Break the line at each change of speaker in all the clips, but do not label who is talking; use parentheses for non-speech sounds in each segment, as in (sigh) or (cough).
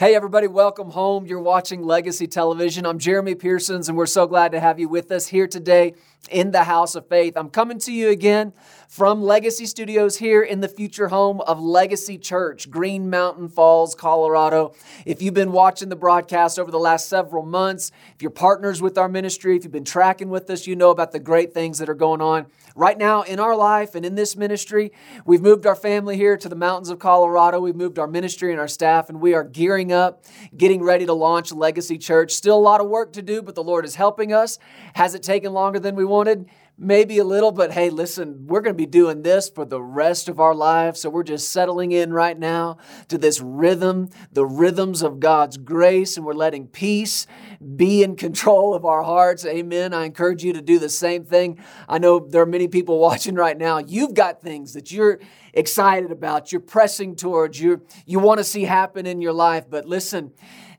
Hey, everybody, welcome home. You're watching Legacy Television. I'm Jeremy Pearsons, and we're so glad to have you with us here today in the house of faith. I'm coming to you again from Legacy Studios here in the future home of Legacy Church, Green Mountain Falls, Colorado. If you've been watching the broadcast over the last several months, if you're partners with our ministry, if you've been tracking with us, you know about the great things that are going on right now in our life and in this ministry. We've moved our family here to the mountains of Colorado. We've moved our ministry and our staff, and we are gearing up, getting ready to launch Legacy Church. Still a lot of work to do, but the Lord is helping us. Has it taken longer than we wanted? Maybe a little, but hey, listen, we're going to be doing this for the rest of our lives. So we're just settling in right now to this rhythm, the rhythms of God's grace, and we're letting peace be in control of our hearts. Amen. I encourage you to do the same thing. I know there are many people (laughs) watching right now. You've got things that you're excited about, you're pressing towards, you you want to see happen in your life. But listen,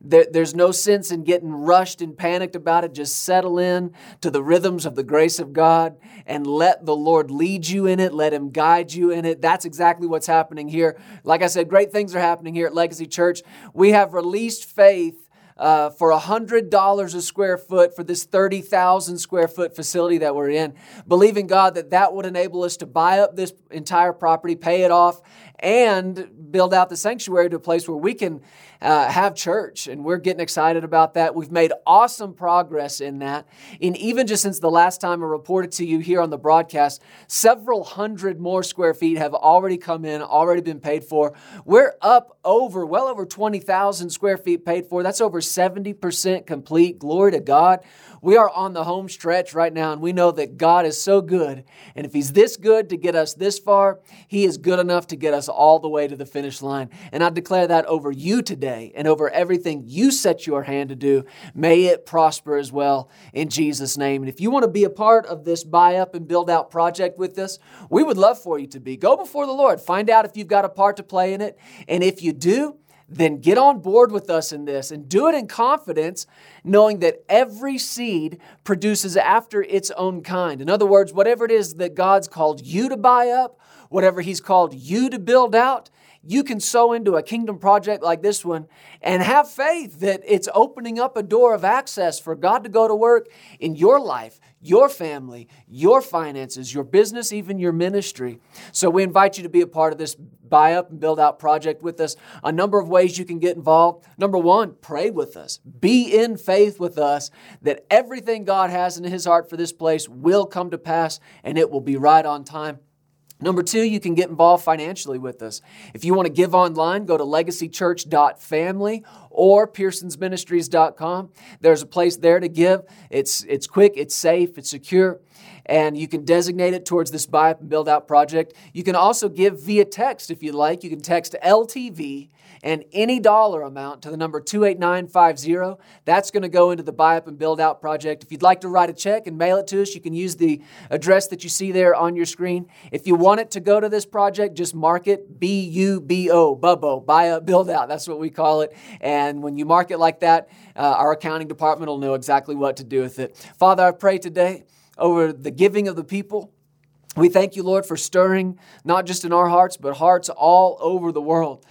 there, there's no sense in getting rushed and panicked about it. Just settle in to the rhythms of the grace of God and let the Lord lead you in it. Let Him guide you in it. That's exactly what's happening here. Like I said, great things are happening here at Legacy Church. We have released faith uh, for $100 a square foot for this 30,000 square foot facility that we're in, believing God that that would enable us to buy up this entire property, pay it off, and build out the sanctuary to a place where we can uh, have church. And we're getting excited about that. We've made awesome progress in that. And even just since the last time I reported to you here on the broadcast, several hundred more square feet have already come in, already been paid for. We're up over, well over 20,000 square feet paid for. That's over 70% complete. Glory to God. We are on the home stretch right now, and we know that God is so good. And if He's this good to get us this far, He is good enough to get us all the way to the finish line. And I declare that over you today and over everything you set your hand to do. May it prosper as well in Jesus' name. And if you want to be a part of this buy up and build out project with us, we would love for you to be. Go before the Lord, find out if you've got a part to play in it. And if you do, then get on board with us in this and do it in confidence, knowing that every seed produces after its own kind. In other words, whatever it is that God's called you to buy up, whatever He's called you to build out, you can sow into a kingdom project like this one and have faith that it's opening up a door of access for God to go to work in your life, your family, your finances, your business, even your ministry. So we invite you to be a part of this buy up and build out project with us. A number of ways you can get involved. Number one, pray with us. Be in faith with us that everything God has in His heart for this place will come to pass and it will be right on time. Number two, you can get involved financially with us. If you want to give online, go to legacychurch.family or pearsonsministries.com. There's a place there to give. It's, it's quick, it's safe, it's secure, and you can designate it towards this buy up and build out project. You can also give via text if you like. You can text LTV and any dollar amount to the number 28950. That's going to go into the Buy Up and Build Out project. If you'd like to write a check and mail it to us, you can use the address that you see there on your screen. If you want it to go to this project, just mark it B U B O, Bubbo, Buy Up, Build Out. That's what we call it. And when you mark it like that, uh, our accounting department will know exactly what to do with it. Father, I pray today over the giving of the people. We thank you, Lord, for stirring not just in our hearts, but hearts all over the world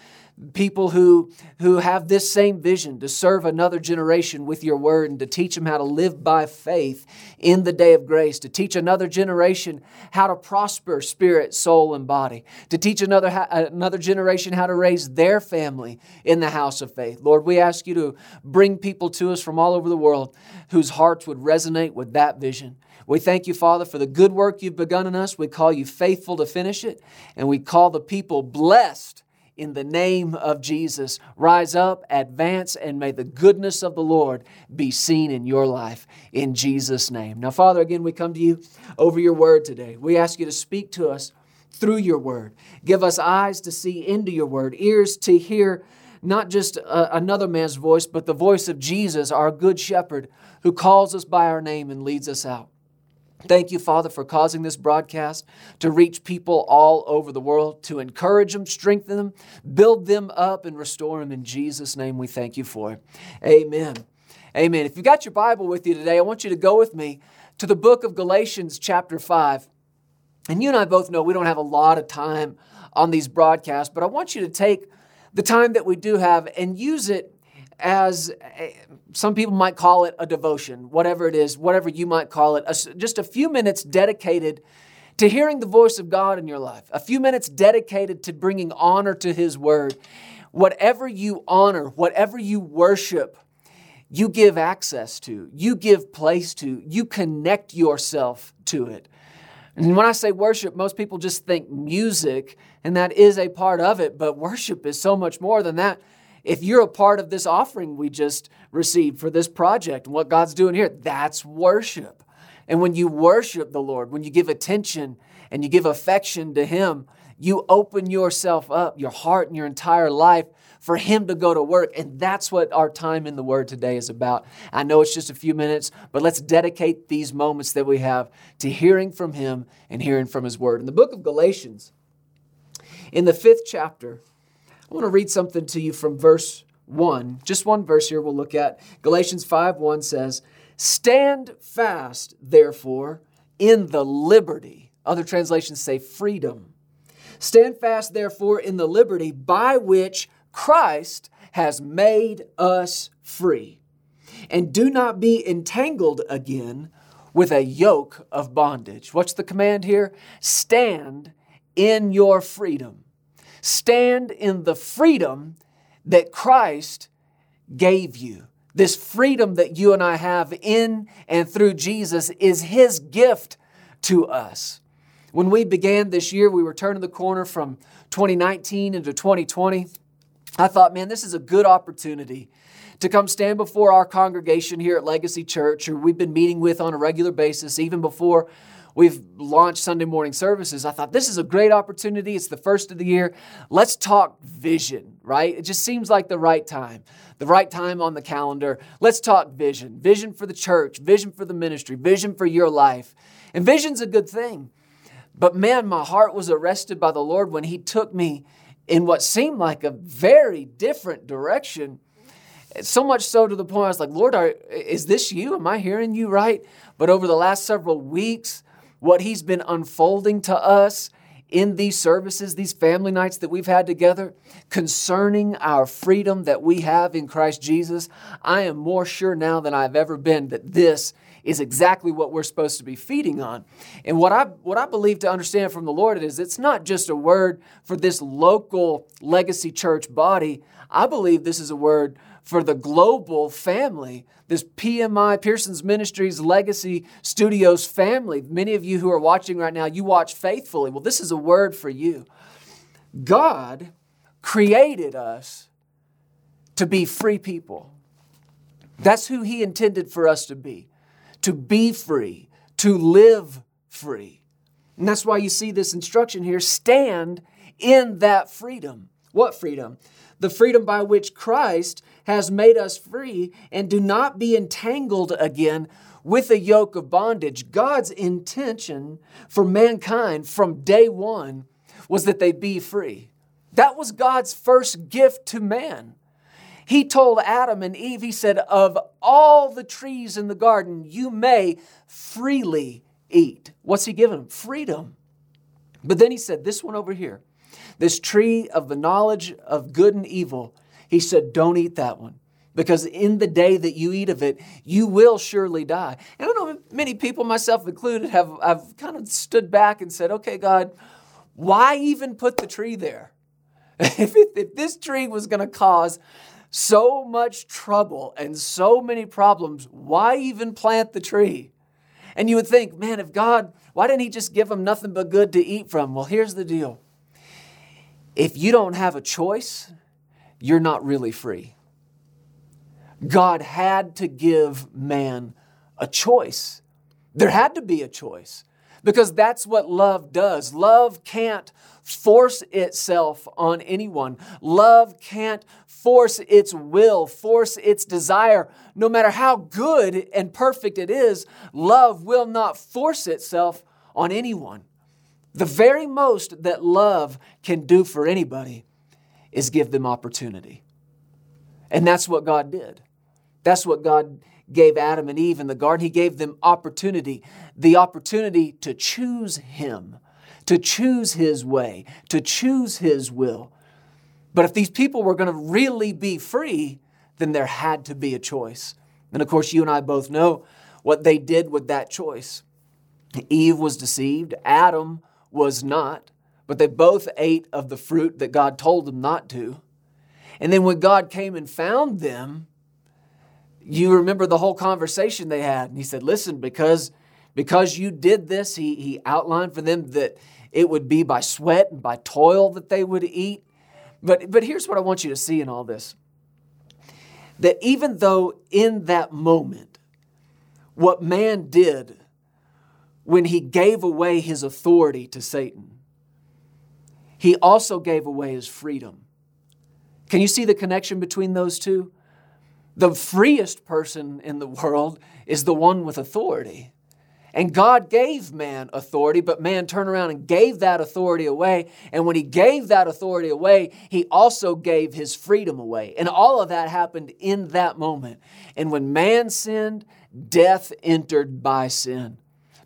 people who, who have this same vision to serve another generation with your word and to teach them how to live by faith in the day of grace, to teach another generation how to prosper spirit, soul, and body, to teach another, another generation how to raise their family in the house of faith. Lord, we ask you to bring people to us from all over the world whose hearts would resonate with that vision. We thank you, Father, for the good work you've begun in us. We call you faithful to finish it, and we call the people blessed in the name of Jesus. Rise up, advance, and may the goodness of the Lord be seen in your life in Jesus' name. Now, Father, again, we come to you over your word today. We ask you to speak to us through your word. Give us eyes to see into your word, ears to hear not just a, another man's voice, but the voice of Jesus, our good shepherd, who calls us by our name and leads us out. Thank you, Father, for causing this broadcast to reach people all over the world, to encourage them, strengthen them, build them up, and restore them. In Jesus' name, we thank you for it. Amen. Amen. If you've got your Bible with you today, I want you to go with me to the book of Galatians, chapter 5. And you and I both know we don't have a lot of time on these broadcasts, but I want you to take the time that we do have and use it as a, some people might call it a devotion, whatever it is, whatever you might call it, a, just a few minutes dedicated to hearing the voice of God in your life, a few minutes dedicated to bringing honor to His Word. Whatever you honor, whatever you worship, you give access to, you give place to, you connect yourself to it. And when I say worship, most people just think music, and that is a part of it, but worship is so much more than that. If you're a part of this offering we just received for this project and what God's doing here, that's worship. And when you worship the Lord, when you give attention and you give affection to Him, you open yourself up, your heart and your entire life for Him to go to work. And that's what our time in the Word today is about. I know it's just a few minutes, but let's dedicate these moments that we have to hearing from Him and hearing from His Word. In the book of Galatians, in the fifth chapter, I want to read something to you from verse 1. Just one verse here we'll look at. Galatians 5 1 says, Stand fast, therefore, in the liberty. Other translations say freedom. Stand fast, therefore, in the liberty by which Christ has made us free. And do not be entangled again with a yoke of bondage. What's the command here? Stand in your freedom. Stand in the freedom that Christ gave you. This freedom that you and I have in and through Jesus is His gift to us. When we began this year, we were turning the corner from 2019 into 2020. I thought, man, this is a good opportunity to come stand before our congregation here at Legacy Church, who we've been meeting with on a regular basis, even before we've launched Sunday morning services. I thought this is a great opportunity. It's the first of the year. Let's talk vision, right? It just seems like the right time, the right time on the calendar. Let's talk vision vision for the church, vision for the ministry, vision for your life. And vision's a good thing. But man, my heart was arrested by the Lord when He took me in what seemed like a very different direction. So much so to the point I was like, Lord, are, is this you? Am I hearing you right? But over the last several weeks, what He's been unfolding to us in these services, these family nights that we've had together, concerning our freedom that we have in Christ Jesus, I am more sure now than I've ever been that this is exactly what we're supposed to be feeding on. And what I what I believe to understand from the Lord is it's not just a word for this local legacy church body. I believe this is a word for the global family, this PMI, Pearson's Ministries Legacy Studios family. Many of you who are watching right now, you watch faithfully. Well, this is a word for you. God created us to be free people. That's who He intended for us to be to be free, to live free. And that's why you see this instruction here stand in that freedom. What freedom? The freedom by which Christ has made us free, and do not be entangled again with a yoke of bondage. God's intention for mankind from day one was that they be free. That was God's first gift to man. He told Adam and Eve, He said, Of all the trees in the garden, you may freely eat. What's He given them? Freedom. But then He said, This one over here, this tree of the knowledge of good and evil, He said, Don't eat that one. Because in the day that you eat of it, you will surely die. And I know many people, myself included, have I've kind of stood back and said, Okay, God, why even put the tree there? (laughs) if, it, if this tree was going to cause so much trouble and so many problems, why even plant the tree? And you would think, man, if God, why didn't He just give them nothing but good to eat from? Well, here's the deal if you don't have a choice, you're not really free. God had to give man a choice. There had to be a choice because that's what love does. Love can't force itself on anyone. Love can't force its will, force its desire. No matter how good and perfect it is, love will not force itself on anyone. The very most that love can do for anybody is give them opportunity. And that's what God did. That's what God gave Adam and Eve in the garden. He gave them opportunity, the opportunity to choose Him to choose His way, to choose His will. But if these people were going to really be free, then there had to be a choice. And of course, you and I both know what they did with that choice. Eve was deceived, Adam was not, but they both ate of the fruit that God told them not to. And then when God came and found them, you remember the whole conversation they had. And he said, Listen, because, because you did this, he, he outlined for them that it would be by sweat and by toil that they would eat. But, but here's what I want you to see in all this that even though in that moment, what man did when he gave away his authority to Satan, he also gave away his freedom. Can you see the connection between those two? The freest person in the world is the one with authority. And God gave man authority, but man turned around and gave that authority away. And when he gave that authority away, he also gave his freedom away. And all of that happened in that moment. And when man sinned, death entered by sin.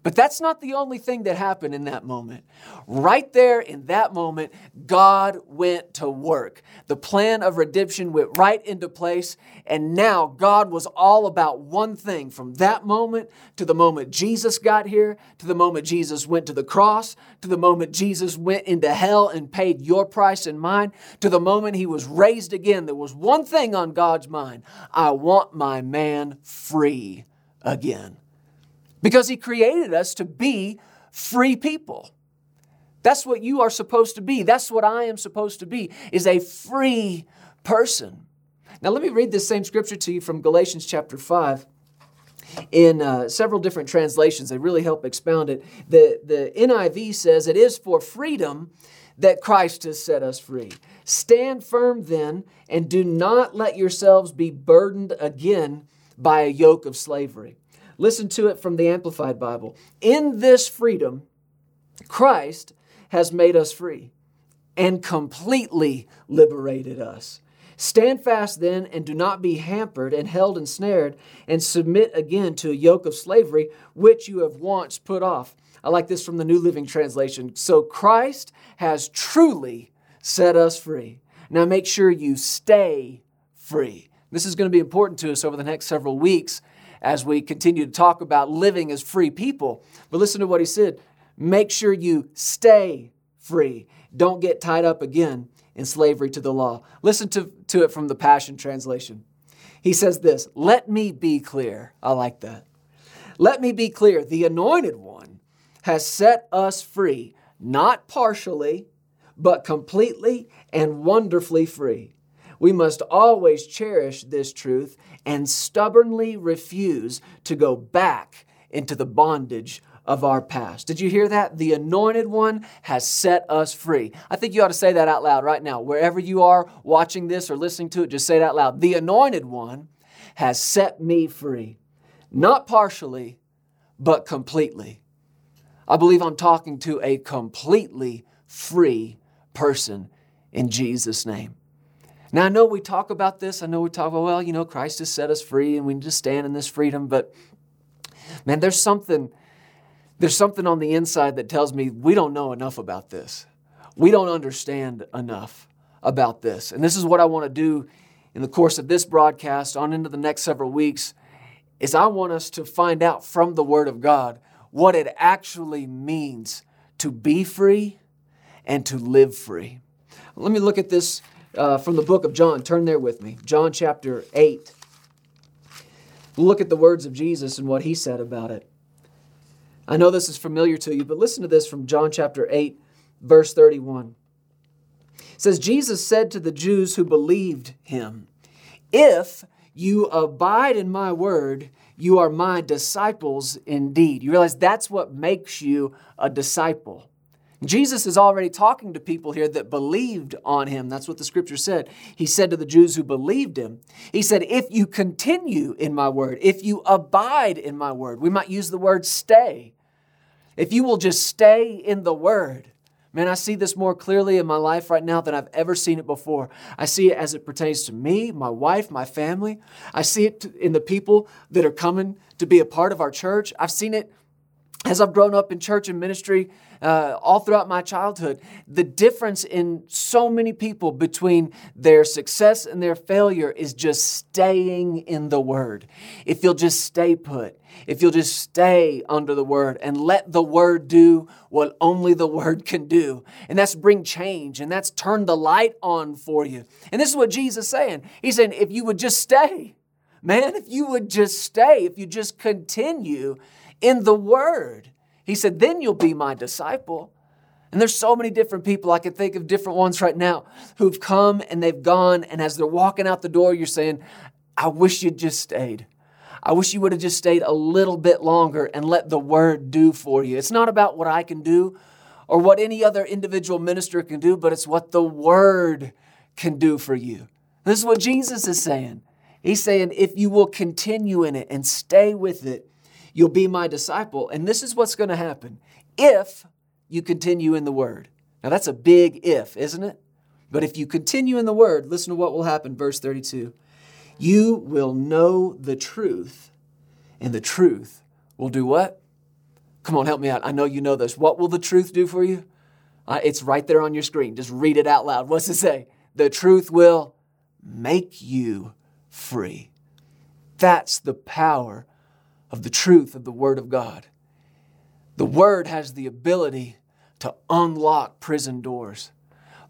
But that's not the only thing that happened in that moment. Right there in that moment, God went to work. The plan of redemption went right into place. And now God was all about one thing from that moment to the moment Jesus got here, to the moment Jesus went to the cross, to the moment Jesus went into hell and paid your price and mine, to the moment he was raised again. There was one thing on God's mind I want my man free again because He created us to be free people. That's what you are supposed to be. That's what I am supposed to be, is a free person. Now, let me read this same scripture to you from Galatians chapter 5 in uh, several different translations. They really help expound it. The, the NIV says, It is for freedom that Christ has set us free. Stand firm then, and do not let yourselves be burdened again by a yoke of slavery. Listen to it from the Amplified Bible. In this freedom, Christ has made us free and completely liberated us. Stand fast then and do not be hampered and held ensnared and submit again to a yoke of slavery which you have once put off. I like this from the New Living Translation. So Christ has truly set us free. Now make sure you stay free. This is going to be important to us over the next several weeks as we continue to talk about living as free people. But listen to what he said make sure you stay free. Don't get tied up again in slavery to the law. Listen to, to it from the Passion Translation. He says this Let me be clear. I like that. Let me be clear. The anointed one has set us free, not partially, but completely and wonderfully free. We must always cherish this truth and stubbornly refuse to go back into the bondage of our past. Did you hear that? The anointed one has set us free. I think you ought to say that out loud right now. Wherever you are watching this or listening to it, just say it out loud. The anointed one has set me free, not partially, but completely. I believe I'm talking to a completely free person in Jesus' name. Now, I know we talk about this. I know we talk about, well, you know, Christ has set us free and we need to stand in this freedom. But man, there's something, there's something on the inside that tells me we don't know enough about this. We don't understand enough about this. And this is what I want to do in the course of this broadcast on into the next several weeks is I want us to find out from the Word of God what it actually means to be free and to live free. Let me look at this uh, from the book of John. Turn there with me. John chapter 8. Look at the words of Jesus and what he said about it. I know this is familiar to you, but listen to this from John chapter 8, verse 31. It says, Jesus said to the Jews who believed him, If you abide in my word, you are my disciples indeed. You realize that's what makes you a disciple. Jesus is already talking to people here that believed on him. That's what the scripture said. He said to the Jews who believed him, He said, If you continue in my word, if you abide in my word, we might use the word stay. If you will just stay in the word, Man, I see this more clearly in my life right now than I've ever seen it before. I see it as it pertains to me, my wife, my family. I see it in the people that are coming to be a part of our church. I've seen it as I've grown up in church and ministry uh, all throughout my childhood, the difference in so many people between their success and their failure is just staying in the Word. If you'll just stay put, if you'll just stay under the Word and let the Word do what only the Word can do, and that's bring change and that's turn the light on for you. And this is what Jesus is saying. He's saying, if you would just stay, man, if you would just stay, if you just continue in the Word, he said, then you'll be my disciple. And there's so many different people. I can think of different ones right now who've come and they've gone. And as they're walking out the door, you're saying, I wish you'd just stayed. I wish you would have just stayed a little bit longer and let the word do for you. It's not about what I can do or what any other individual minister can do, but it's what the word can do for you. This is what Jesus is saying. He's saying, if you will continue in it and stay with it, You'll be my disciple. And this is what's going to happen if you continue in the word. Now, that's a big if, isn't it? But if you continue in the word, listen to what will happen. Verse 32 You will know the truth, and the truth will do what? Come on, help me out. I know you know this. What will the truth do for you? Uh, it's right there on your screen. Just read it out loud. What's it say? The truth will make you free. That's the power of the truth of the Word of God. The Word has the ability to unlock prison doors.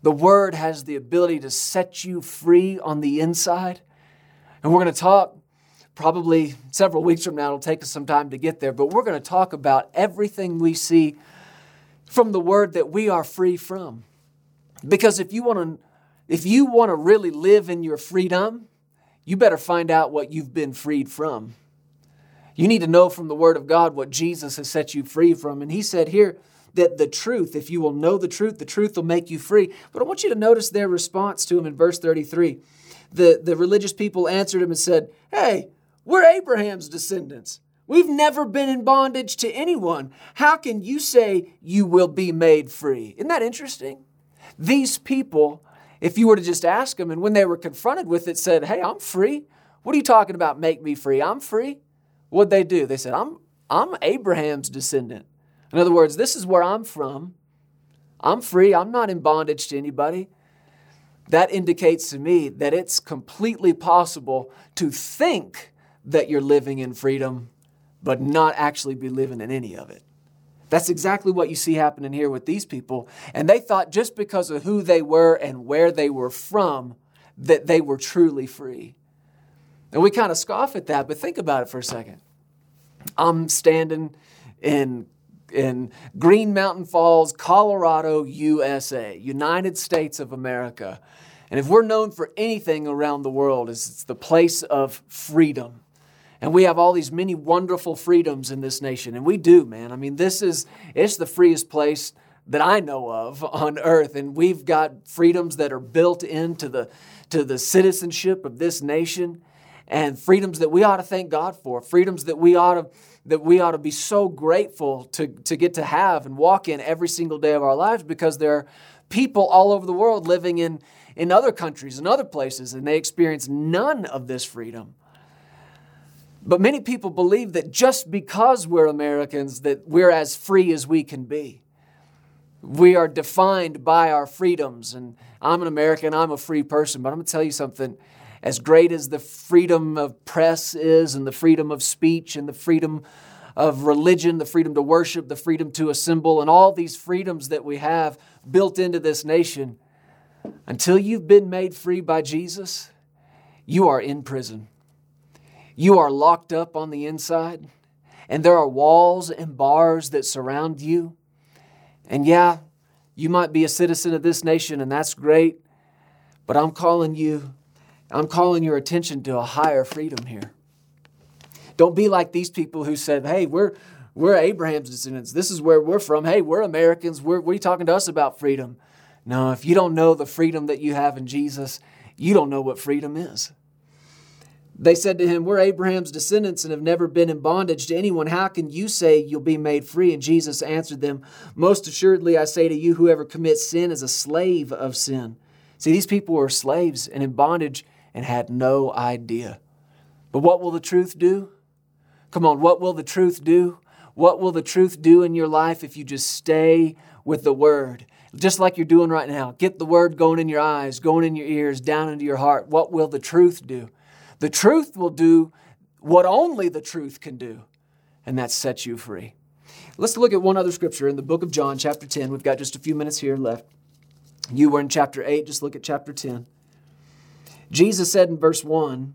The Word has the ability to set you free on the inside. And we're going to talk probably several weeks from now. It'll take us some time to get there, but we're going to talk about everything we see from the Word that we are free from. Because if you want to, if you want to really live in your freedom, you better find out what you've been freed from. You need to know from the Word of God what Jesus has set you free from. And He said here that the truth, if you will know the truth, the truth will make you free. But I want you to notice their response to Him in verse 33. The, the religious people answered Him and said, Hey, we're Abraham's descendants. We've never been in bondage to anyone. How can you say you will be made free? Isn't that interesting? These people, if you were to just ask them, and when they were confronted with it, said, Hey, I'm free. What are you talking about? Make me free. I'm free. What'd they do? They said, I'm, I'm Abraham's descendant. In other words, this is where I'm from. I'm free. I'm not in bondage to anybody. That indicates to me that it's completely possible to think that you're living in freedom, but not actually be living in any of it. That's exactly what you see happening here with these people. And they thought just because of who they were and where they were from, that they were truly free. And we kind of scoff at that, but think about it for a second. I'm standing in in Green Mountain Falls, Colorado, USA, United States of America. And if we're known for anything around the world, it's the place of freedom. And we have all these many wonderful freedoms in this nation. And we do, man. I mean, this is it's the freest place that I know of on earth. And we've got freedoms that are built into the to the citizenship of this nation and freedoms that we ought to thank God for, freedoms that we ought to that we ought to be so grateful to, to get to have and walk in every single day of our lives because there are people all over the world living in, in other countries and other places and they experience none of this freedom. But many people believe that just because we're Americans that we're as free as we can be. We are defined by our freedoms and I'm an American, I'm a free person, but I'm going to tell you something as great as the freedom of press is, and the freedom of speech, and the freedom of religion, the freedom to worship, the freedom to assemble, and all these freedoms that we have built into this nation, until you've been made free by Jesus, you are in prison. You are locked up on the inside, and there are walls and bars that surround you. And yeah, you might be a citizen of this nation, and that's great, but I'm calling you I'm calling your attention to a higher freedom here. Don't be like these people who said, hey, we're, we're Abraham's descendants. This is where we're from. Hey, we're Americans. We're, what are you talking to us about freedom? No, if you don't know the freedom that you have in Jesus, you don't know what freedom is. They said to him, We're Abraham's descendants and have never been in bondage to anyone. How can you say you'll be made free? And Jesus answered them, Most assuredly, I say to you, whoever commits sin is a slave of sin. See, these people were slaves and in bondage and had no idea. But what will the truth do? Come on, what will the truth do? What will the truth do in your life if you just stay with the Word? Just like you're doing right now. Get the Word going in your eyes, going in your ears, down into your heart. What will the truth do? The truth will do what only the truth can do, and that sets you free. Let's look at one other scripture in the book of John, chapter 10. We've got just a few minutes here left. You were in chapter 8, just look at chapter 10. Jesus said in verse 1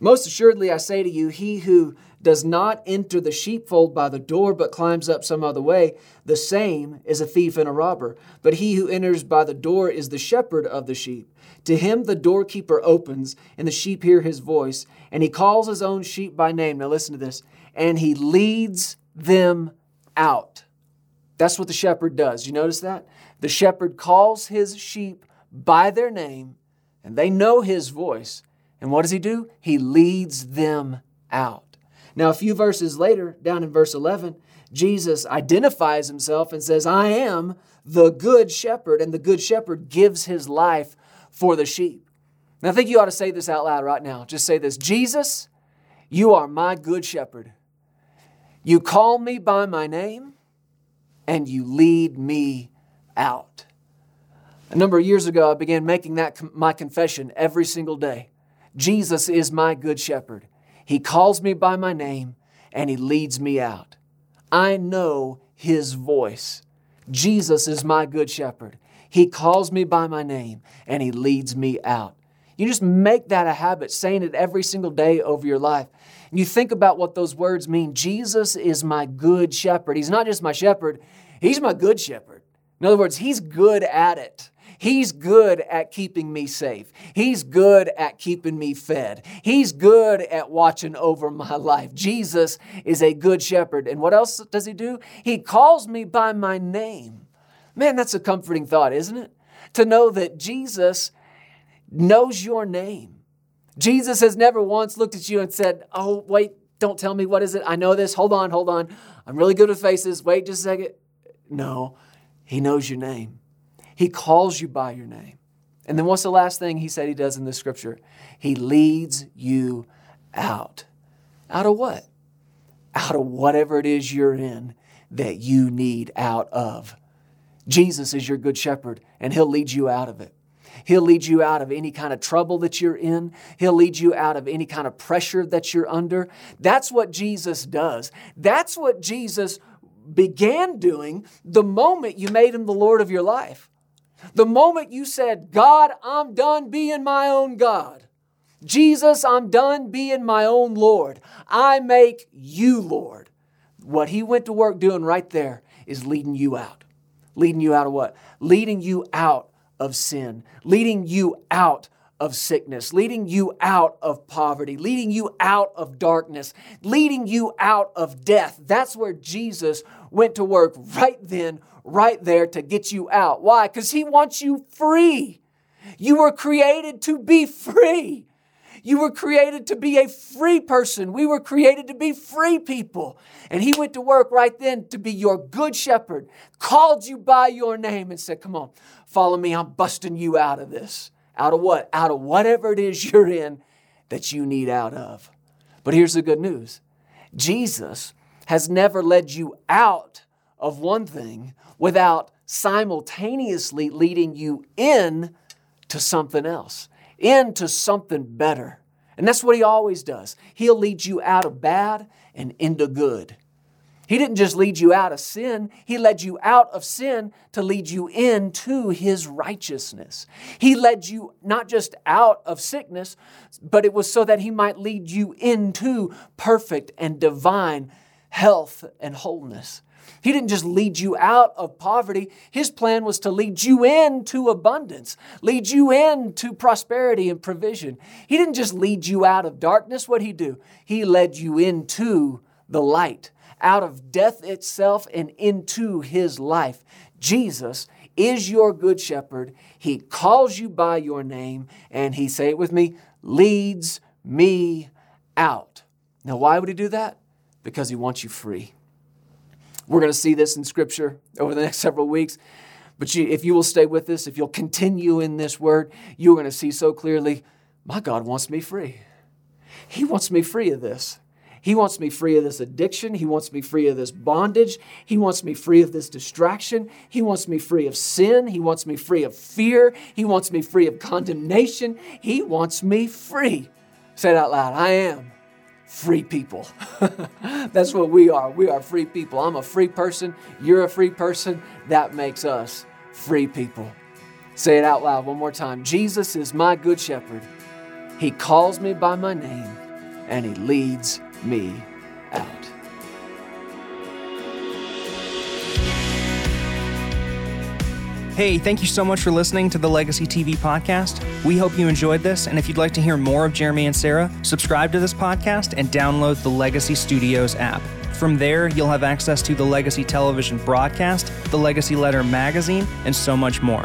Most assuredly I say to you, he who does not enter the sheepfold by the door, but climbs up some other way, the same is a thief and a robber. But he who enters by the door is the shepherd of the sheep. To him the doorkeeper opens, and the sheep hear his voice, and he calls his own sheep by name. Now listen to this. And he leads them out. That's what the shepherd does. You notice that? The shepherd calls his sheep by their name, and they know his voice. And what does he do? He leads them out. Now, a few verses later, down in verse 11, Jesus identifies himself and says, I am the good shepherd, and the good shepherd gives his life for the sheep. Now, I think you ought to say this out loud right now. Just say this Jesus, you are my good shepherd. You call me by my name, and you lead me out. A number of years ago, I began making that my confession every single day. Jesus is my good shepherd. He calls me by my name and He leads me out. I know His voice. Jesus is my good shepherd. He calls me by my name and He leads me out. You just make that a habit, saying it every single day over your life. And you think about what those words mean. Jesus is my good shepherd. He's not just my shepherd, He's my good shepherd. In other words, He's good at it. He's good at keeping me safe. He's good at keeping me fed. He's good at watching over my (laughs) life. Jesus is a good shepherd. And what else does he do? He calls me by my name. Man, that's a comforting thought, isn't it? To know that Jesus knows your name. Jesus has never once looked at you and said, Oh, wait, don't tell me what is it. I know this. Hold on, hold on. I'm really good with faces. Wait just a second. No, he knows your name. He calls you by your name. And then what's the last thing he said he does in this scripture? He leads you out. Out of what? Out of whatever it is you're in that you need out of. Jesus is your good shepherd, and he'll lead you out of it. He'll lead you out of any kind of trouble that you're in. He'll lead you out of any kind of pressure that you're under. That's what Jesus does. That's what Jesus began doing the moment you made him the Lord of your life. The moment you said, God, I'm done being my own God. Jesus, I'm done being my own Lord. I make you Lord. What he went to work doing right there is leading you out. Leading you out of what? Leading you out of sin, leading you out of sickness, leading you out of poverty, leading you out of darkness, leading you out of death. That's where Jesus went to work right then, right there to get you out. Why? Because He wants you free. You were created to be free. You were created to be a free person. We were created to be free people. And He went to work right then to be your good shepherd, called you by your name, and said, Come on, follow me. I'm busting you out of this. Out of what? Out of whatever it is (laughs) you're in that you need out of. But here's the good news Jesus has never led you out of one thing without simultaneously leading you in to something else, into something better. And that's what he always does. He'll lead you out of bad and into good. He didn't just lead you out of sin, He led you out of sin to lead you into His righteousness. He led you not just out of sickness, but it was so that He might lead you into perfect and divine health and wholeness. He didn't just lead you out of poverty. His plan was to lead you into abundance, lead you into prosperity and provision. He didn't just lead you out of darkness. What did he do? He led you into the light, out of death itself and into his life. Jesus is your good shepherd. He calls you by your name, and he, say it with me, leads me out. Now, why would he do that? Because he wants you free. We're going to see this in Scripture over the next several weeks. But you, if you will stay with us, if you'll continue in this word, you're going to see so clearly my God wants me free. He wants me free of this. He wants me free of this addiction. He wants me free of this bondage. He wants me free of this distraction. He wants me free of sin. He wants me free of fear. He wants me free of condemnation. He wants me free. Say it out loud I am free people. (laughs) That's what we are. We are free people. I'm a free person. You're a free person. That makes us free people. Say it out loud one more time. Jesus is my good shepherd. He calls me by my name and he leads me out.
Hey, thank you so much for listening to the Legacy TV podcast. We hope you enjoyed this, and if you'd like to hear more of Jeremy and Sarah, subscribe to this podcast and download the Legacy Studios app. From there, you'll have access to the Legacy Television broadcast, the Legacy Letter magazine, and so much more.